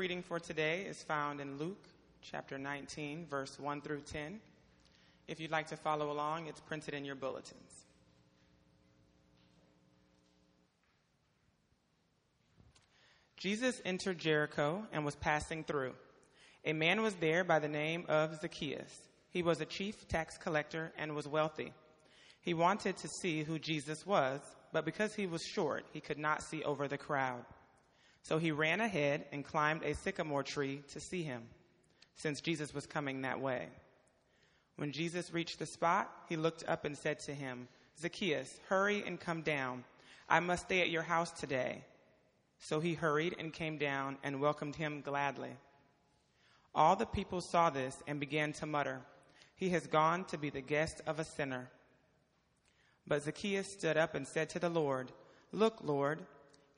reading for today is found in Luke chapter 19, verse 1 through 10. If you'd like to follow along, it's printed in your bulletins. Jesus entered Jericho and was passing through. A man was there by the name of Zacchaeus. He was a chief tax collector and was wealthy. He wanted to see who Jesus was, but because he was short, he could not see over the crowd. So he ran ahead and climbed a sycamore tree to see him, since Jesus was coming that way. When Jesus reached the spot, he looked up and said to him, Zacchaeus, hurry and come down. I must stay at your house today. So he hurried and came down and welcomed him gladly. All the people saw this and began to mutter, He has gone to be the guest of a sinner. But Zacchaeus stood up and said to the Lord, Look, Lord,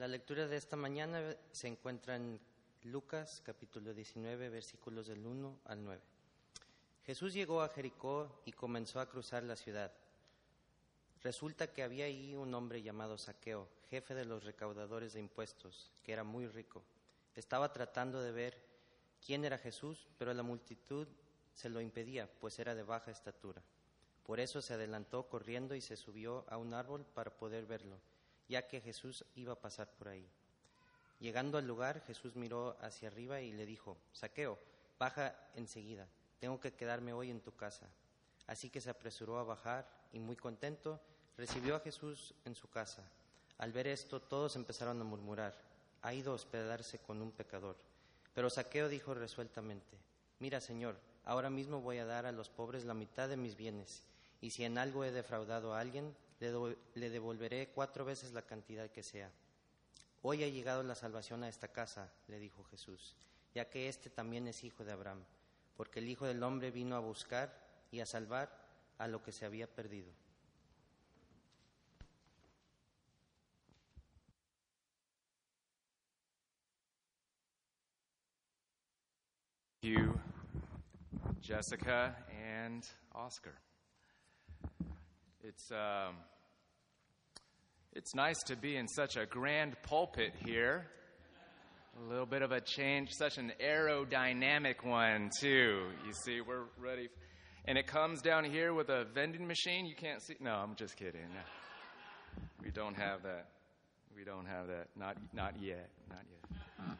La lectura de esta mañana se encuentra en Lucas capítulo 19 versículos del 1 al 9. Jesús llegó a Jericó y comenzó a cruzar la ciudad. Resulta que había ahí un hombre llamado Saqueo, jefe de los recaudadores de impuestos, que era muy rico. Estaba tratando de ver quién era Jesús, pero la multitud se lo impedía, pues era de baja estatura. Por eso se adelantó corriendo y se subió a un árbol para poder verlo, ya que Jesús iba a pasar por ahí. Llegando al lugar, Jesús miró hacia arriba y le dijo, Saqueo, baja enseguida, tengo que quedarme hoy en tu casa. Así que se apresuró a bajar y muy contento recibió a Jesús en su casa. Al ver esto, todos empezaron a murmurar, ha ido a hospedarse con un pecador. Pero Saqueo dijo resueltamente, mira Señor, ahora mismo voy a dar a los pobres la mitad de mis bienes, y si en algo he defraudado a alguien, le, devolveré cuatro veces la cantidad que sea. Hoy ha llegado la salvación a esta casa, le dijo Jesús, ya que éste también es hijo de Abraham, porque el Hijo del Hombre vino a buscar y a salvar a lo que se había perdido. you, Jessica and Oscar. It's, um, it's nice to be in such a grand pulpit here. A little bit of a change, such an aerodynamic one, too. You see, we're ready. And it comes down here with a vending machine. You can't see. No, I'm just kidding. We don't have that. We don't have that. Not, not yet. Not yet.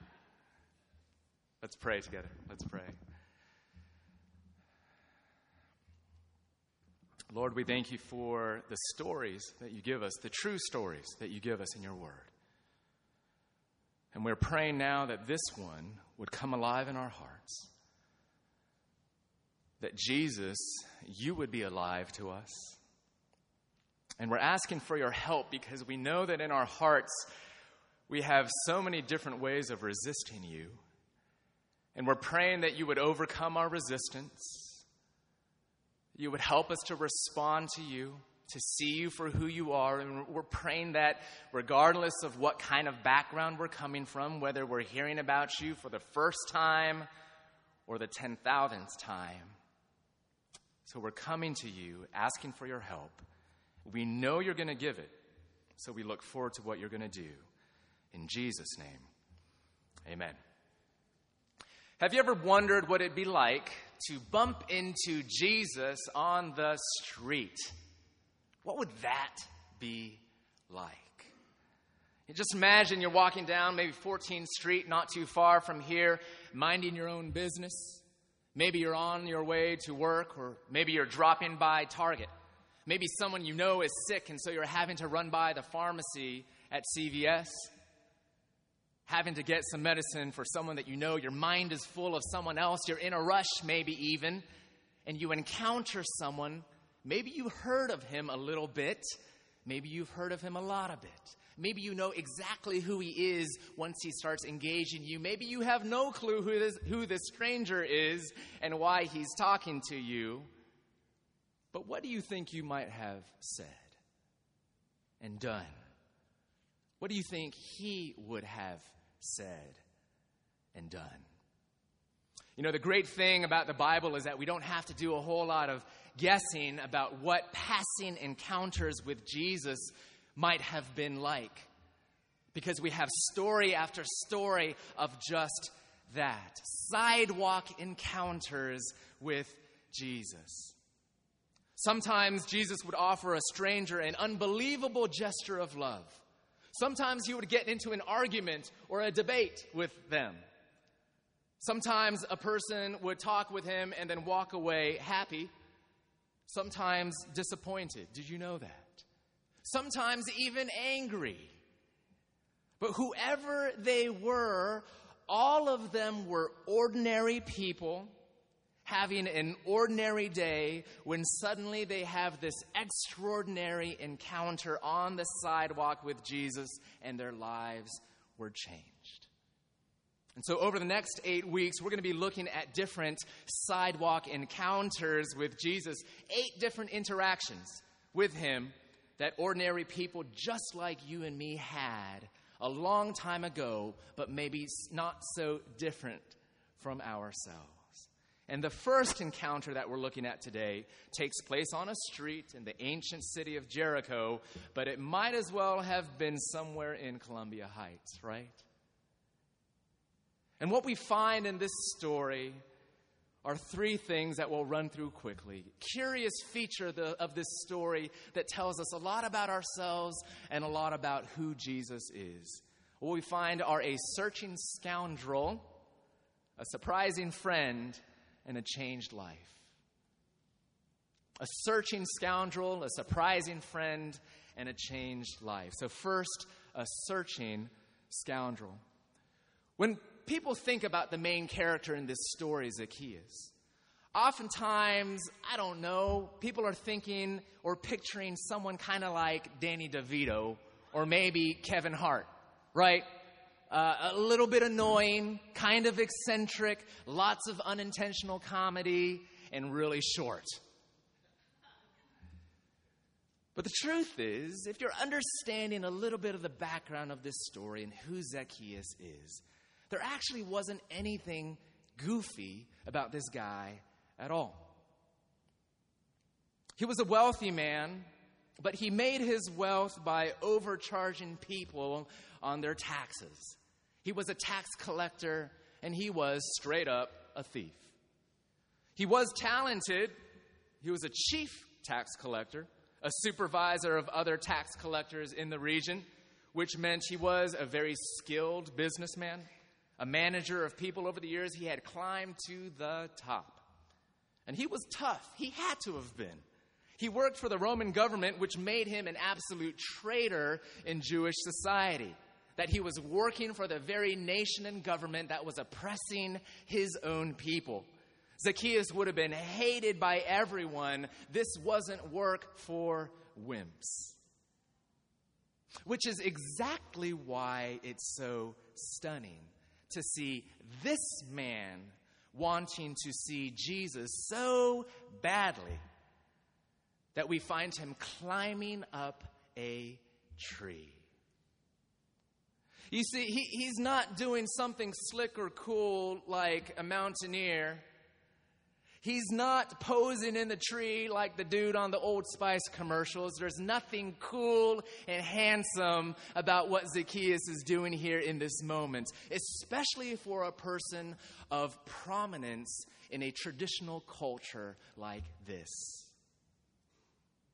Let's pray together. Let's pray. Lord, we thank you for the stories that you give us, the true stories that you give us in your word. And we're praying now that this one would come alive in our hearts. That Jesus, you would be alive to us. And we're asking for your help because we know that in our hearts we have so many different ways of resisting you. And we're praying that you would overcome our resistance. You would help us to respond to you, to see you for who you are. And we're praying that regardless of what kind of background we're coming from, whether we're hearing about you for the first time or the 10,000th time. So we're coming to you asking for your help. We know you're going to give it. So we look forward to what you're going to do. In Jesus' name, amen. Have you ever wondered what it'd be like to bump into Jesus on the street? What would that be like? Just imagine you're walking down maybe 14th Street, not too far from here, minding your own business. Maybe you're on your way to work, or maybe you're dropping by Target. Maybe someone you know is sick, and so you're having to run by the pharmacy at CVS having to get some medicine for someone that you know, your mind is full of someone else, you're in a rush, maybe even, and you encounter someone, maybe you heard of him a little bit, maybe you've heard of him a lot of it. Maybe you know exactly who he is once he starts engaging you. Maybe you have no clue who this, who this stranger is and why he's talking to you. But what do you think you might have said and done? What do you think he would have said and done? You know, the great thing about the Bible is that we don't have to do a whole lot of guessing about what passing encounters with Jesus might have been like. Because we have story after story of just that sidewalk encounters with Jesus. Sometimes Jesus would offer a stranger an unbelievable gesture of love. Sometimes he would get into an argument or a debate with them. Sometimes a person would talk with him and then walk away happy, sometimes disappointed. Did you know that? Sometimes even angry. But whoever they were, all of them were ordinary people having an ordinary day when suddenly they have this extraordinary encounter on the sidewalk with Jesus and their lives were changed. And so, over the next eight weeks, we're going to be looking at different sidewalk encounters with Jesus, eight different interactions with Him that ordinary people just like you and me had a long time ago, but maybe not so different from ourselves. And the first encounter that we're looking at today takes place on a street in the ancient city of Jericho, but it might as well have been somewhere in Columbia Heights, right? And what we find in this story are three things that we'll run through quickly. Curious feature the, of this story that tells us a lot about ourselves and a lot about who Jesus is. What we find are a searching scoundrel, a surprising friend, and a changed life. A searching scoundrel, a surprising friend, and a changed life. So, first, a searching scoundrel. When people think about the main character in this story, Zacchaeus, oftentimes, I don't know, people are thinking or picturing someone kind of like Danny DeVito or maybe Kevin Hart, right? Uh, a little bit annoying, kind of eccentric, lots of unintentional comedy, and really short. But the truth is, if you're understanding a little bit of the background of this story and who Zacchaeus is, there actually wasn't anything goofy about this guy at all. He was a wealthy man, but he made his wealth by overcharging people on their taxes. He was a tax collector, and he was straight up a thief. He was talented, he was a chief tax collector, a supervisor of other tax collectors in the region, which meant he was a very skilled businessman a manager of people over the years, he had climbed to the top. And he was tough. He had to have been. He worked for the Roman government, which made him an absolute traitor in Jewish society. That he was working for the very nation and government that was oppressing his own people. Zacchaeus would have been hated by everyone. This wasn't work for wimps. Which is exactly why it's so stunning to see this man wanting to see Jesus so badly that we find him climbing up a tree. You see, he, he's not doing something slick or cool like a mountaineer. He's not posing in the tree like the dude on the Old Spice commercials. There's nothing cool and handsome about what Zacchaeus is doing here in this moment, especially for a person of prominence in a traditional culture like this.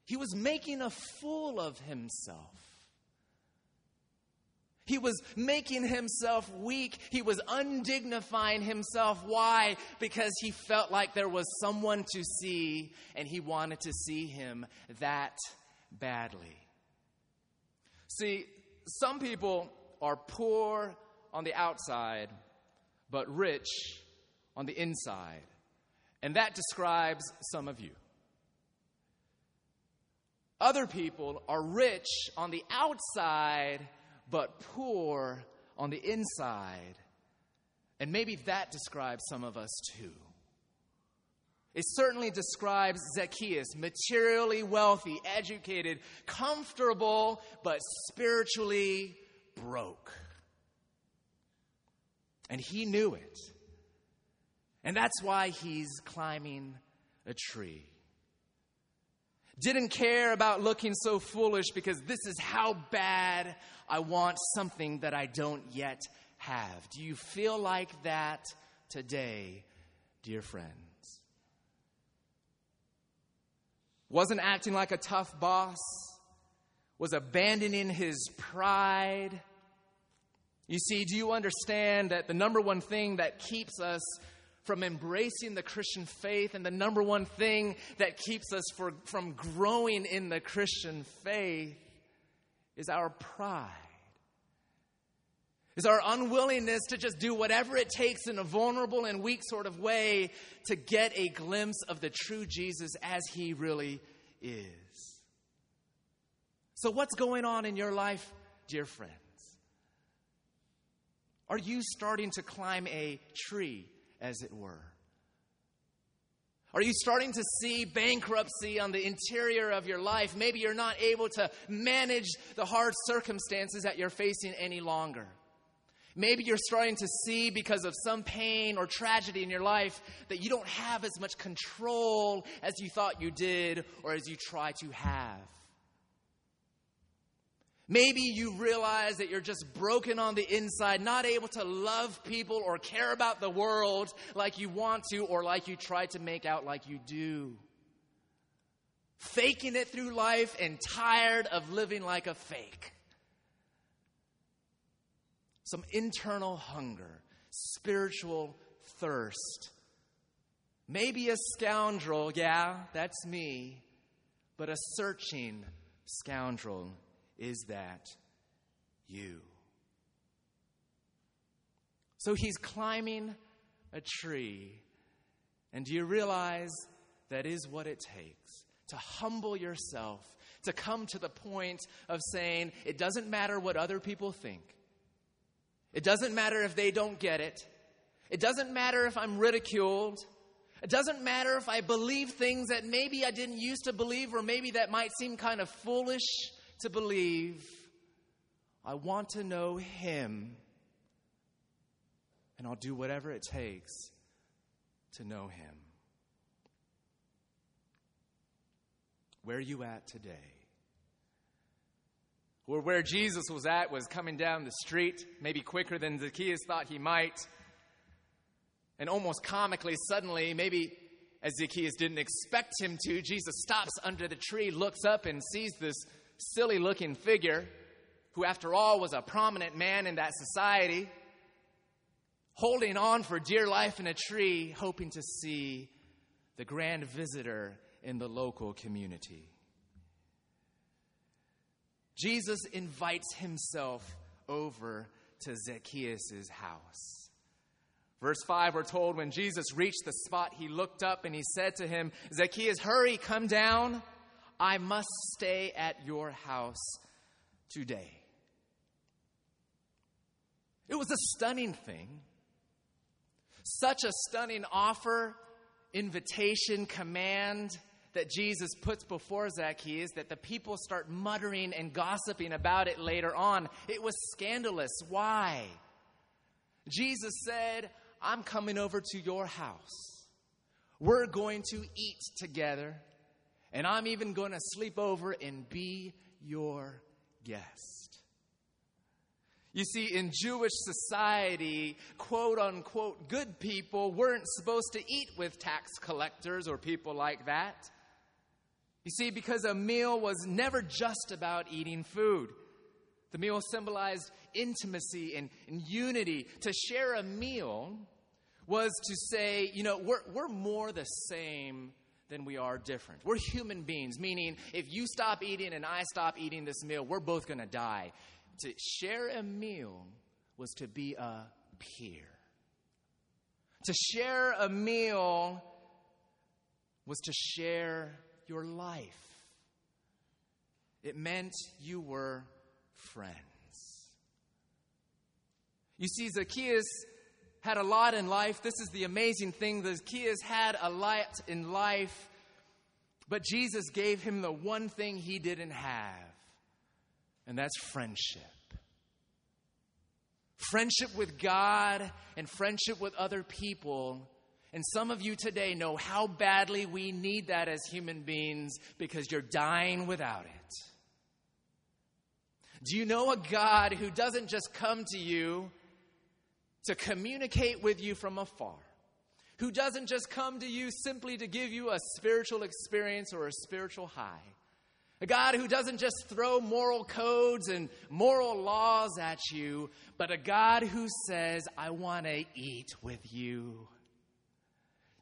He was making a fool of himself. He was making himself weak. He was undignifying himself. Why? Because he felt like there was someone to see, and he wanted to see him that badly. See, some people are poor on the outside, but rich on the inside. And that describes some of you. Other people are rich on the outside, but poor on the inside. And maybe that describes some of us too. It certainly describes Zacchaeus, materially wealthy, educated, comfortable, but spiritually broke. And he knew it. And that's why he's climbing a tree. Didn't care about looking so foolish because this is how bad I want something that I don't yet have. Do you feel like that today, dear friends? Wasn't acting like a tough boss, was abandoning his pride. You see, do you understand that the number one thing that keeps us from embracing the Christian faith and the number one thing that keeps us for, from growing in the Christian faith is our pride. Is our unwillingness to just do whatever it takes in a vulnerable and weak sort of way to get a glimpse of the true Jesus as he really is. So, what's going on in your life, dear friends? Are you starting to climb a tree as it were? Are you starting to see bankruptcy on the interior of your life? Maybe you're not able to manage the hard circumstances that you're facing any longer. Maybe you're starting to see because of some pain or tragedy in your life that you don't have as much control as you thought you did or as you try to have. Maybe you realize that you're just broken on the inside, not able to love people or care about the world like you want to or like you try to make out like you do. Faking it through life and tired of living like a fake. Some internal hunger, spiritual thirst. Maybe a scoundrel, yeah, that's me, but a searching scoundrel is that you? So he's climbing a tree. And do you realize that is what it takes to humble yourself, to come to the point of saying, it doesn't matter what other people think. It doesn't matter if they don't get it. It doesn't matter if I'm ridiculed. It doesn't matter if I believe things that maybe I didn't used to believe or maybe that might seem kind of foolish to believe. I want to know Him. And I'll do whatever it takes to know Him. Where are you at today? Or where Jesus was at was coming down the street, maybe quicker than Zacchaeus thought he might. And almost comically, suddenly, maybe as Zacchaeus didn't expect him to, Jesus stops under the tree, looks up, and sees this silly looking figure, who, after all, was a prominent man in that society, holding on for dear life in a tree, hoping to see the grand visitor in the local community. Jesus invites himself over to Zacchaeus' house. Verse 5, we're told when Jesus reached the spot, he looked up and he said to him, Zacchaeus, hurry, come down. I must stay at your house today. It was a stunning thing. Such a stunning offer, invitation, command that Jesus puts before Zacchaeus that the people start muttering and gossiping about it later on. It was scandalous. Why? Jesus said, I'm coming over to your house. We're going to eat together. And I'm even going to sleep over and be your guest. You see, in Jewish society, quote unquote, good people weren't supposed to eat with tax collectors or people like that. You see, because a meal was never just about eating food. The meal symbolized intimacy and, and unity. To share a meal was to say, you know, we're, we're more the same then we are different. We're human beings, meaning if you stop eating and I stop eating this meal, we're both going to die. To share a meal was to be a peer. To share a meal was to share your life. it meant you were friends. You see, Zacchaeus had a lot in life. This is the amazing thing. Zacchaeus had a lot in life, but Jesus gave him the one thing he didn't have, and that's friendship. Friendship with God and friendship with other people. And some of you today know how badly we need that as human beings because you're dying without it. Do you know a God who doesn't just come to you to communicate with you from afar? Who doesn't just come to you simply to give you a spiritual experience or a spiritual high? A God who doesn't just throw moral codes and moral laws at you, but a God who says, I want to eat with you.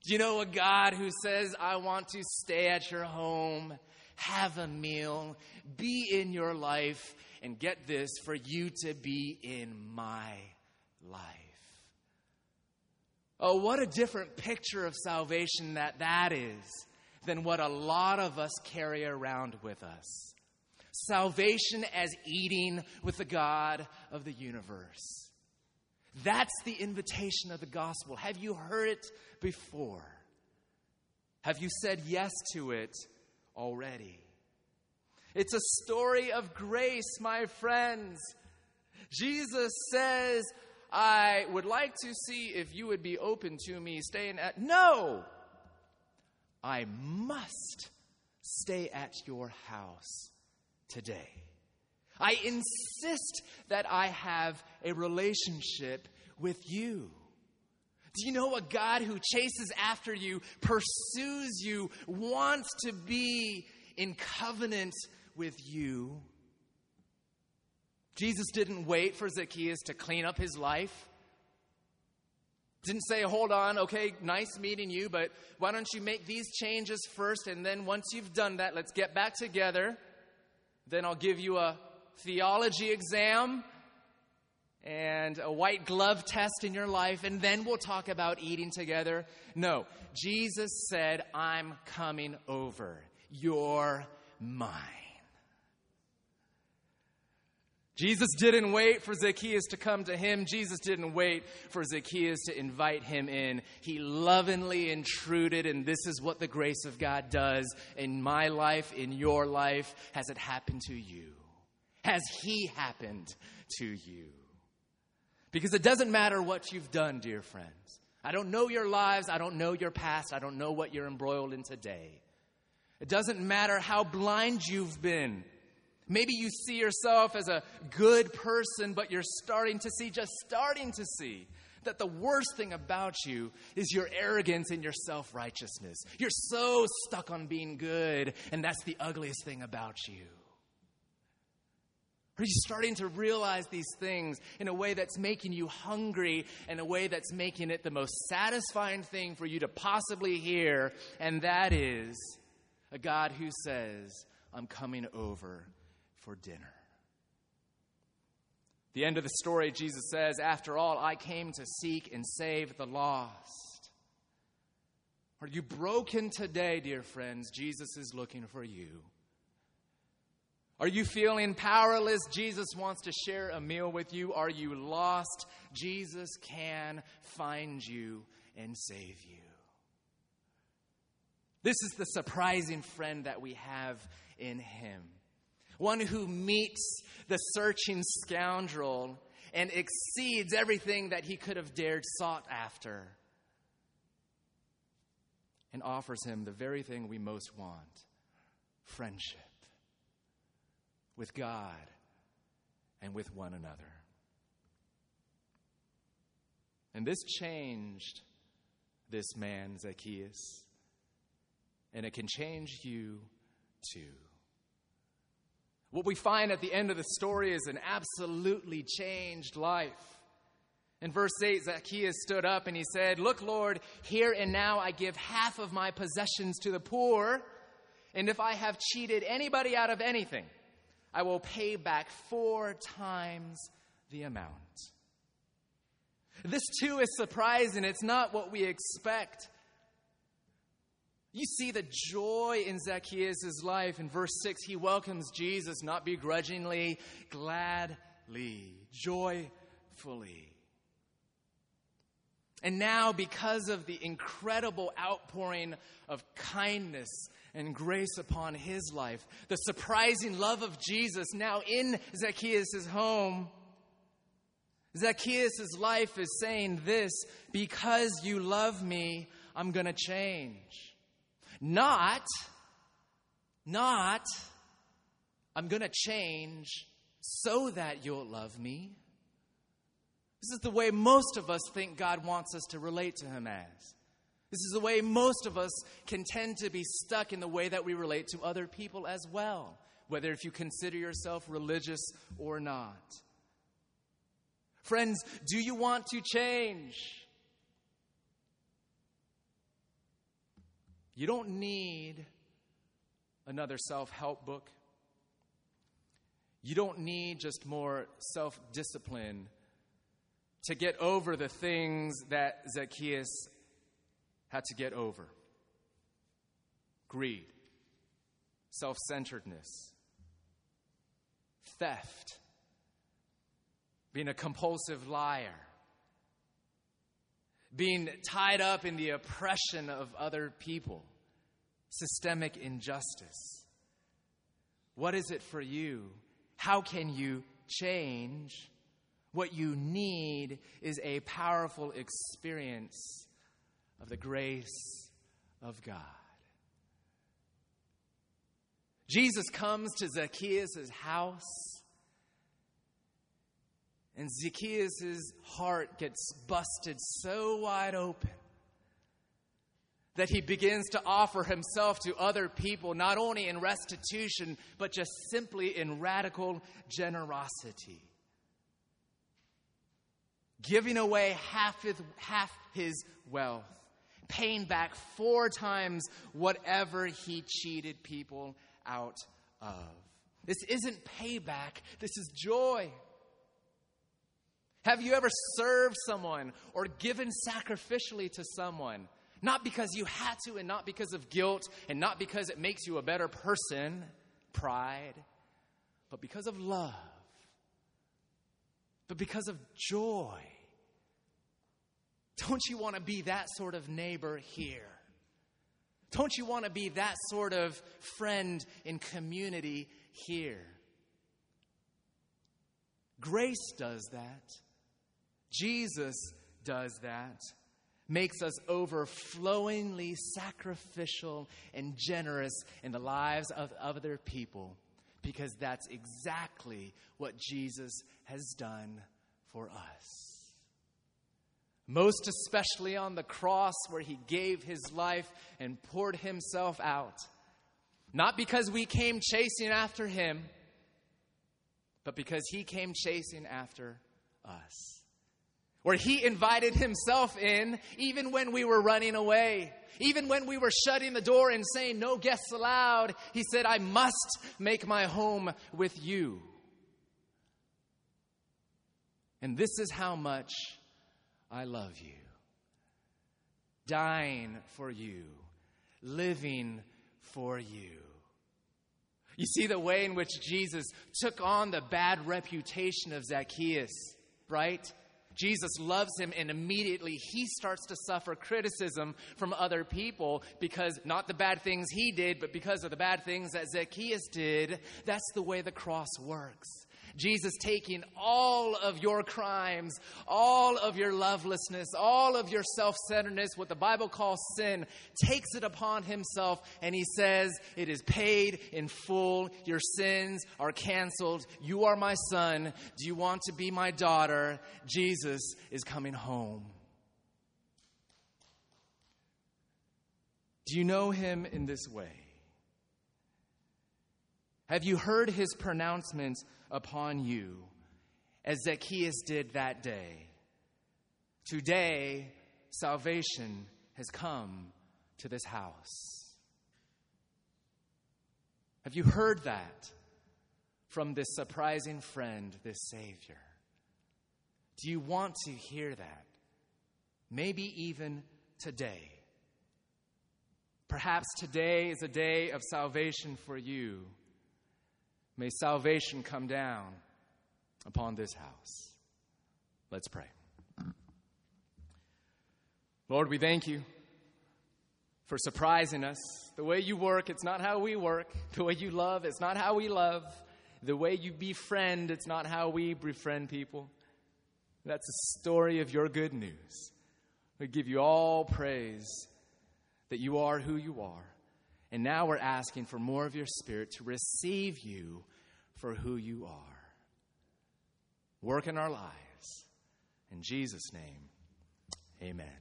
Do you know a God who says, I want to stay at your home, have a meal, be in your life, and get this, for you to be in my life? Oh, what a different picture of salvation that that is than what a lot of us carry around with us. Salvation as eating with the God of the universe. That's the invitation of the gospel. Have you heard it before? Have you said yes to it already? It's a story of grace, my friends. Jesus says, I would like to see if you would be open to me staying at. No! I must stay at your house today. I insist that I have a relationship with you. Do you know a God who chases after you, pursues you, wants to be in covenant with you? Jesus didn't wait for Zacchaeus to clean up his life. Didn't say, hold on, okay, nice meeting you, but why don't you make these changes first, and then once you've done that, let's get back together. Then I'll give you a theology exam and a white glove test in your life, and then we'll talk about eating together. No, Jesus said, I'm coming over. You're mine. Jesus didn't wait for Zacchaeus to come to him. Jesus didn't wait for Zacchaeus to invite him in. He lovingly intruded, and this is what the grace of God does in my life, in your life. Has it happened to you? Has he happened to you? Because it doesn't matter what you've done, dear friends. I don't know your lives. I don't know your past. I don't know what you're embroiled in today. It doesn't matter how blind you've been. Maybe you see yourself as a good person, but you're starting to see, just starting to see, that the worst thing about you is your arrogance and your self righteousness. You're so stuck on being good, and that's the ugliest thing about you. Are you starting to realize these things in a way that's making you hungry, in a way that's making it the most satisfying thing for you to possibly hear? And that is a God who says, I'm coming over for dinner. The end of the story, Jesus says, After all, I came to seek and save the lost. Are you broken today, dear friends? Jesus is looking for you. Are you feeling powerless? Jesus wants to share a meal with you. Are you lost? Jesus can find you and save you. This is the surprising friend that we have in Him one who meets the searching scoundrel and exceeds everything that he could have dared sought after and offers him the very thing we most want friendship with God and with one another. And this changed this man, Zacchaeus, and it can change you too. What we find at the end of the story is an absolutely changed life. In verse 8, Zacchaeus stood up and he said, Look, Lord, here and now I give half of my possessions to the poor, and if I have cheated anybody out of anything, I will pay back four times the amount. This too is surprising. It's not what we expect. You see the joy in Zacchaeus' life. In verse 6, he welcomes Jesus not begrudgingly, gladly, joyfully. And now, because of the incredible outpouring of kindness and grace upon his life, the surprising love of Jesus now in Zacchaeus' home, Zacchaeus' life is saying this because you love me, I'm going to change. Not, not, I'm going to change so that you'll love me. This is the way most of us think God wants us to relate to Him as. This is the way most of us can tend to be stuck in the way that we relate to other people as well, whether if you consider yourself religious or not. Friends, do you want to change? You don't need another self help book. You don't need just more self discipline to get over the things that Zacchaeus had to get over greed, self centeredness, theft, being a compulsive liar, being tied up in the oppression of other people, systemic injustice. What is it for you? How can you change? What you need is a powerful experience of the grace of God. Jesus comes to Zacchaeus' house and Zacchaeus' heart gets busted so wide open that he begins to offer himself to other people, not only in restitution, but just simply in radical generosity. Giving away half his, half his wealth, paying back four times whatever he cheated people out of. This isn't payback, this is joy. Have you ever served someone or given sacrificially to someone? Not because you had to and not because of guilt and not because it makes you a better person, pride, but because of love, but because of joy. Don't you want to be that sort of neighbor here? Don't you want to be that sort of friend in community here? Grace does that. Jesus does that, makes us overflowingly sacrificial and generous in the lives of other people because that's exactly what Jesus has done for us. Most especially on the cross, where he gave his life and poured himself out. Not because we came chasing after him, but because he came chasing after us where he invited himself in even when we were running away. Even when we were shutting the door and saying, No guests allowed, he said, I must make my home with you. And this is how much I love you. Dying for you, living for you. You see the way in which Jesus took on the bad reputation of Zacchaeus, right? Jesus loves him, and immediately he starts to suffer criticism from other people because not the bad things he did, but because of the bad things that Zacchaeus did. That's the way the cross works. Jesus taking all of your crimes, all of your lovelessness, all of your self centeredness, what the Bible calls sin, takes it upon himself and he says, It is paid in full. Your sins are canceled. You are my son. Do you want to be my daughter? Jesus is coming home. Do you know him in this way? Have you heard his pronouncements upon you as Zacchaeus did that day. Today, salvation has come to this house. Have you heard that from this surprising friend, this Savior? Do you want to hear that? Maybe even today. Perhaps today is a day of salvation for you. May salvation come down upon this house. Let's pray. Lord, we thank you for surprising us. The way you work, it's not how we work. The way you love, it's not how we love. The way you befriend, it's not how we befriend people. That's a story of your good news. We give you all praise that you are who you are. And now we're asking for more of your spirit to receive you for who you are. Work in our lives. In Jesus' name, amen.